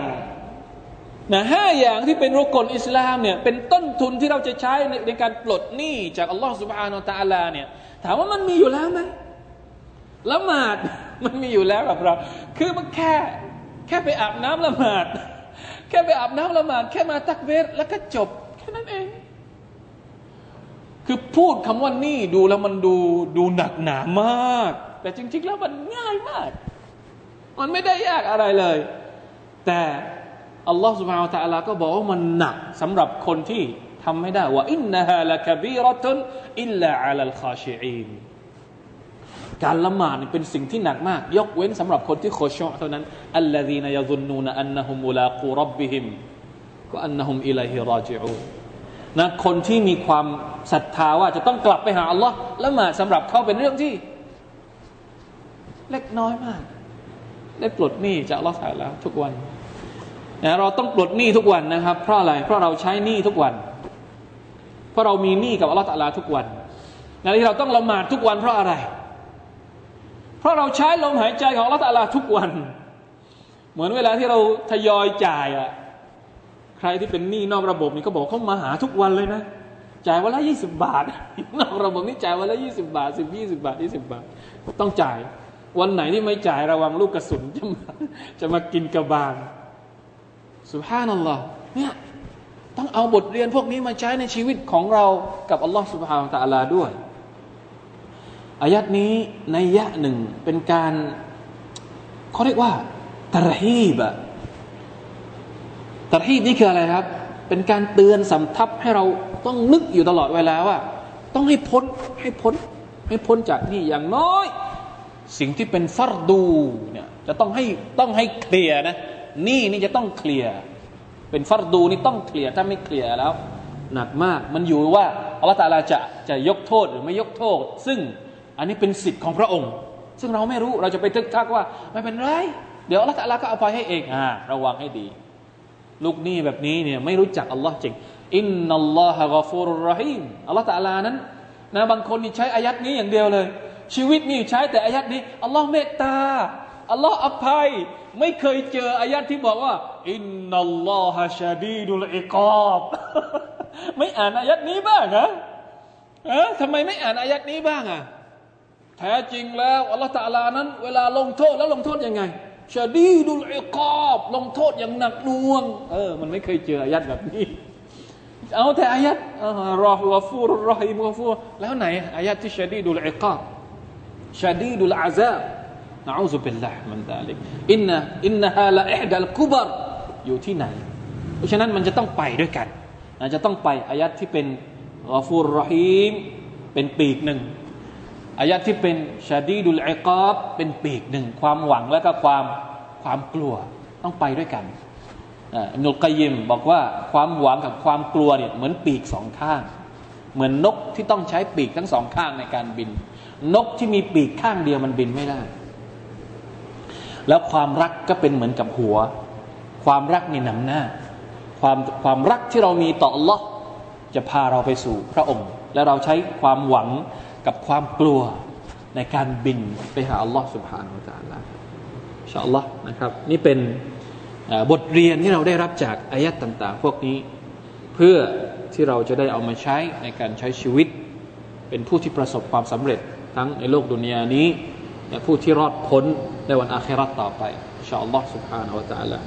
Speaker 2: นะห้าอย่างที่เป็นรุกลอิสลามเนี่ยเป็นต้นทุนที่เราจะใช้ในในการปลดหนี้จากอัลลอฮฺสุบฮานาตะอัลาเนี่ยถามว่ามันมีอยู่แล้วไหมละหมาดมันมีอยู่แล้วกับเรา คือมันแค่แค่ไปอาบน้ำละหมาด แค่ไปอาบน้ำละหมาด แค่มาตักเวรแล้วก็จบ คือพูดคำว่านี่ดูแล้วมันดูดูหนักหนามาก แต่จริง ๆ แล้วมันง่ายมาก มันไม่ได้ยากอะไรเลย แต่อัลลอฮฺสุบฮานตะอัลาก็บอกว่ามันหนักสำหรับคนที่ทำไม่ได้ว่าอินนาฮะละกบีรตุนอิลลาอัลลคาชีอินการละหมาดเป็นสิ่งที่หนักมาก ยกเว้นสำหรับคนที่โคชอเท่านั้นอัลลอฮีนยาซุนนูนอันนะฮุมุลากูรับบิฮิมก็อันนะฮุมอิลัยฮิราจิอู นะคนที่มีความศรัทธาว่าจะต้องกลับไปหาอัลลอฮ์ละหมาดสำหรับเขาเป็นเรื่องที่ เล็กน้อยมาก ได้ปลดหนี้จากอัลลอฮ์แล้ว ทุกวันนะเราต้องปลดหนี้ทุกวันนะครับ เพราะอะไร เพราะเราใช้หนี้ทุกวัน เพราะเรามีหนี้กับอัลลอฮฺตะลาทุกวันนะที่เราต้องละหมาดทุกวันเพราะอะไร เพราะเราใช้ลมหายใจของอัลลอฮฺตะลาทุกวัน เหมือนเวลาที่เราทยอยจ่ายอะ ใครที่เป็นหนี้นอกระบบนี่ก็บอกเขามาหาทุกวันเลยนะจ่ายวันละยี่สิบบาทนอกระบบนี่จ่ายวันละยี่สิบาทสิบยี่สิบาทยี่สิบาท ต้องจ่าย วันไหนที่ไม่จ่ายระวังลูกกระสุนจะมาจะมากินกระบาลสุภานัลลอฮ์เนี่ยต้องเอาบทเรียนพวกนี้มาใช้ในชีวิตของเรากับอัลลอฮ์สุบฮานตะอัลาด้วยอายัดนี้ในยะหนึ่งเป็นการเขาเรียกว่าตรฮีบะ ตรฮีบนี่คืออะไรครับ เป็นการเตือนสำทับให้เราต้องนึกอยู่ตลอดเวลาว่า ต้องให้พ้นให้พ้นให้พ้นจากนี่อย่างน้อย สิ่งที่เป็นฟัรดูเนี่ยจะต้องให้ต้องให้เคลียร์นะนี่นี่จะต้องเคลียร์เป็นฟัรดูนี่ต้องเคลียร์ถ้าไม่เคลียร์แล้ว หนักมากมันอยู่ว่าอัลลอฮฺตาลาจะจะยกโทษหรือไม่ยกโทษ ซึ่งอันนี้เป็นสิทธิ์ของพระองค์ ซึ่งเราไม่รู้เราจะไปทึกทักว่า ไม่เป็นไร เดี๋ยวอัลลอฮฺตาลาก็เอาไปให้เองอ่าระวังให้ดี ลูกหนี้แบบนี้เนี่ยไม่รู้จักอัลลอฮ์จริงอินนัลลอฮะกอฟูรุรหิมอัลลอฮฺตาลานั้นนะบางคนนี่ใช้อายัดนี้อย่างเดียวเลย ชีวิตนี่ใช้แต่อายัดนี้อัลลอฮ์เมตตาอัลลอฮ์อภัย ไม่เคยเจออายัดที่บอกว่า อินإن الله شديد العقاب ไม่อ่าน آية นี้บ้างฮะเออทำไมไม่อ่าน آية นี้บ้างอะแท้จริงแล้วอัลลอฮฺตาลานั้น เวลาลงโทษแล้วลงโทษยังไง شديد العقاب ลงโทษอย่างหนักหน่วง เออ มันไม่เคยเจอآية แบบนี้ เอาแต่ آية غفور رحيم غفور แล้วไหน آية ที่ شديد العقاب شديد العذاب نعوذ بالله من ذلك إن إنها لإحدى الكبر อยู่ที่ไหน เพราะฉะนั้นมันจะต้องไปด้วยกันจะต้องไปآية ที่เป็น غفور رحيم เป็นปีกหนึ่ง آية ที่เป็น شديد العقاب เป็นปีกหนึ่งความหวังและก็ความความกลัวต้องไปด้วยกันอิบนุลก็อยยิมบอกว่าความหวังกับความกลัวเนี่ยเหมือนปีกสองข้าง เหมือนนกที่ต้องใช้ปีกทั้งสองข้างในการบิน นกที่มีปีกข้างเดียวมันบินไม่ได้ แล้วความรักก็เป็นเหมือนกับหัว ความรักนี่นำหน้า ความความรักที่เรามีต่อ Allah จะพาเราไปสู่พระองค์ และเราใช้ความหวัง กับความกลัวในการบินไปหาอัลลอฮ์สุบฮานาอัลลออินชาอัลลอฮ์นะครับ นี่เป็นบทเรียนที่เราได้รับจากอายัดต่าง ๆ พวกนี้เพื่อที่เราจะได้เอามาใช้ในการใช้ชีวิต เป็นผู้ที่ประสบความสำเร็จทั้งในโลกดุนยานี้ และผู้ที่รอดพ้นในวันอาครัตต่อไปอินชาอัลลอฮ์สุบฮานาอัลลอ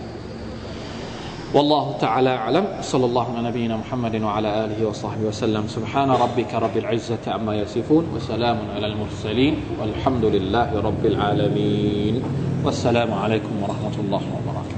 Speaker 2: والله تعالى أعلم. صلى الله على نبينا محمد وعلى آله وصحبه وسلم. سبحان ربك رب العزة عما يصفون وسلام على المرسلين والحمد لله رب العالمين. والسلام عليكم ورحمة الله وبركاته.